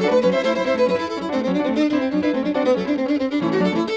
thank you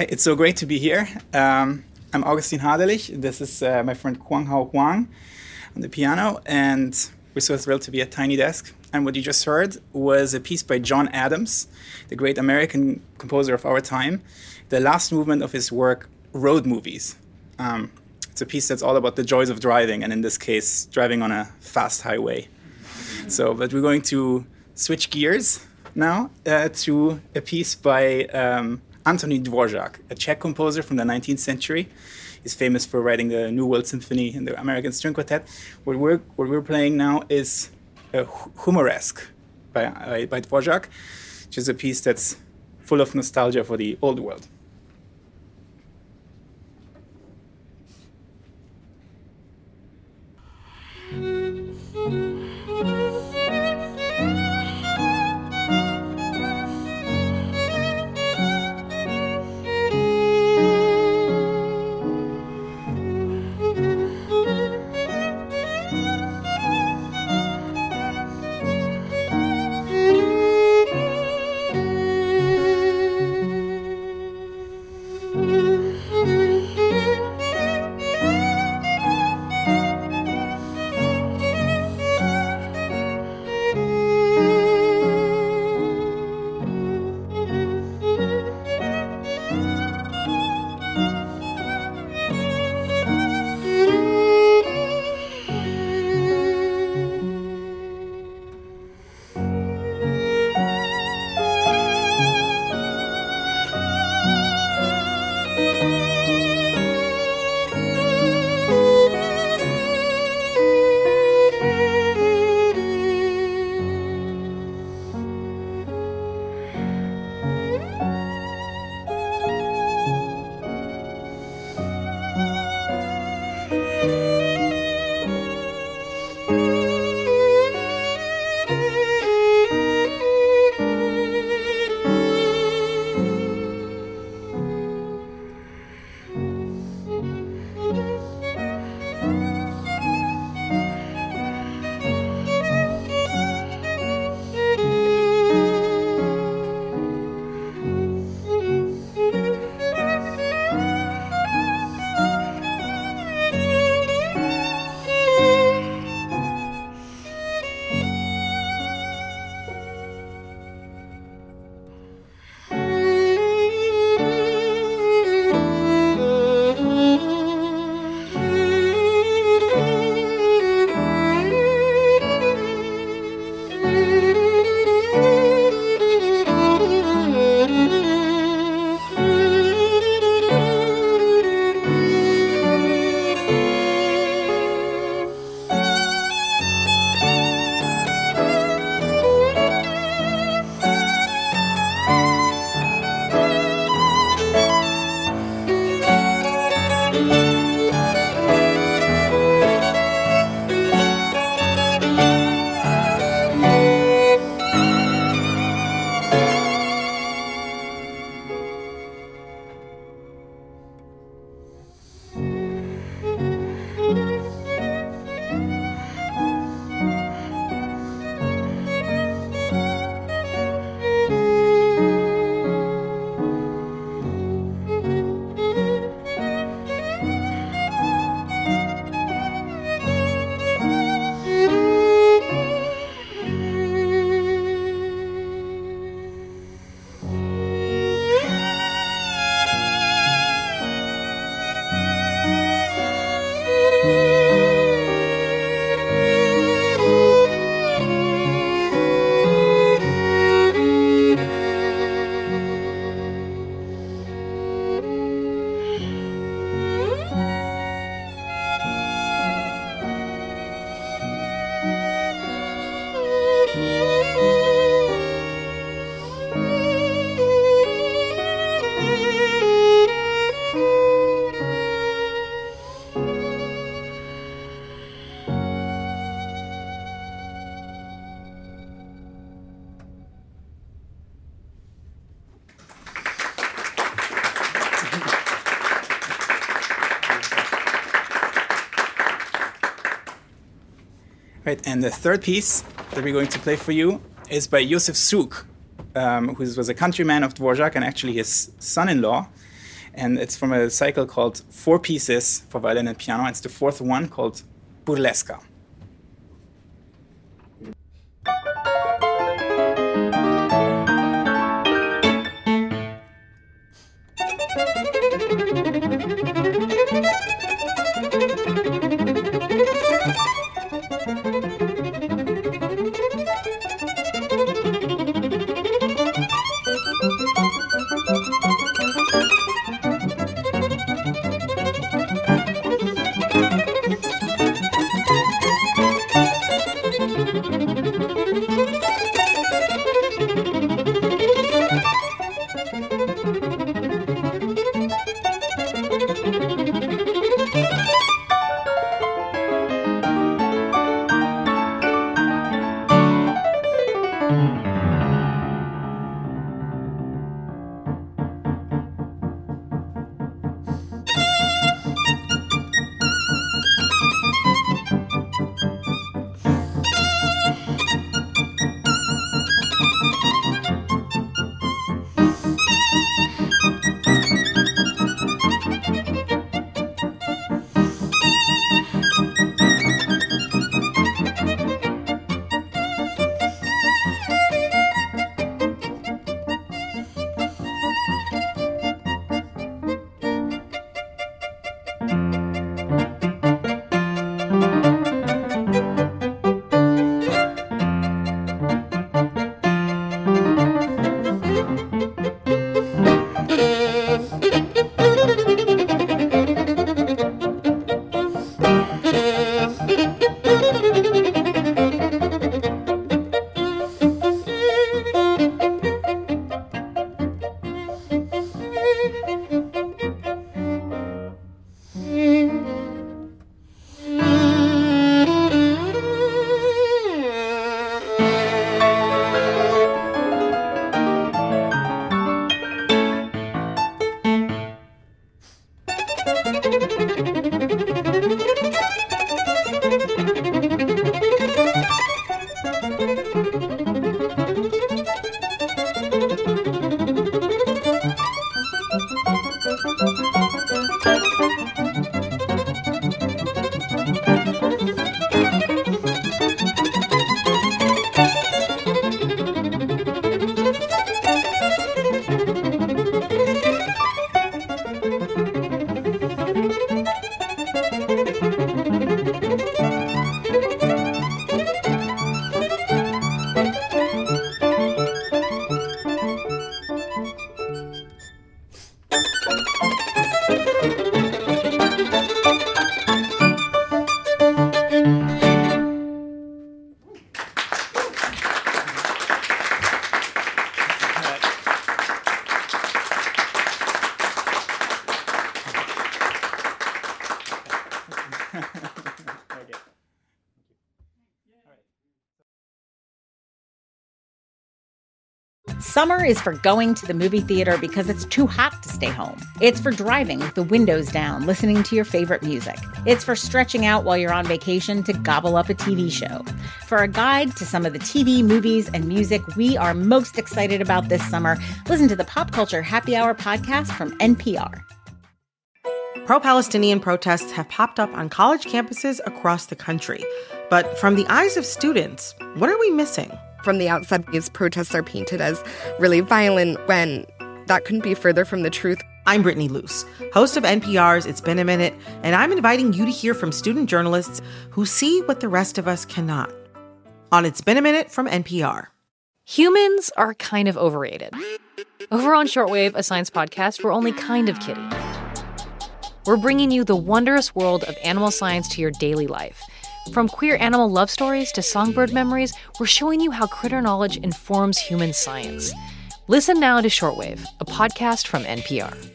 Hi, it's so great to be here. Um, I'm Augustin Hadelich. This is uh, my friend Kuang-Hao Huang on the piano, and we're so thrilled to be at Tiny Desk. And what you just heard was a piece by John Adams, the great American composer of our time, the last movement of his work, Road Movies. Um, it's a piece that's all about the joys of driving, and in this case, driving on a fast highway. So, but we're going to switch gears now uh, to a piece by um, Anthony Dvorak, a Czech composer from the 19th century. He's famous for writing the New World Symphony and the American String Quartet. What we're, what we're playing now is a Humoresque by, uh, by Dvorak, which is a piece that's full of nostalgia for the old world. Right, and the third piece that we're going to play for you is by Josef Suk, um, who was a countryman of Dvorak and actually his son-in-law. And it's from a cycle called Four Pieces for Violin and Piano. It's the fourth one called Burlesca. Summer is for going to the movie theater because it's too hot to stay home. It's for driving with the windows down, listening to your favorite music. It's for stretching out while you're on vacation to gobble up a TV show. For a guide to some of the TV, movies, and music we are most excited about this summer, listen to the Pop Culture Happy Hour podcast from NPR. Pro Palestinian protests have popped up on college campuses across the country. But from the eyes of students, what are we missing? From the outside, these protests are painted as really violent when that couldn't be further from the truth. I'm Brittany Luce, host of NPR's It's Been a Minute, and I'm inviting you to hear from student journalists who see what the rest of us cannot. On It's Been a Minute from NPR. Humans are kind of overrated. Over on Shortwave, a science podcast, we're only kind of kidding. We're bringing you the wondrous world of animal science to your daily life. From queer animal love stories to songbird memories, we're showing you how critter knowledge informs human science. Listen now to Shortwave, a podcast from NPR.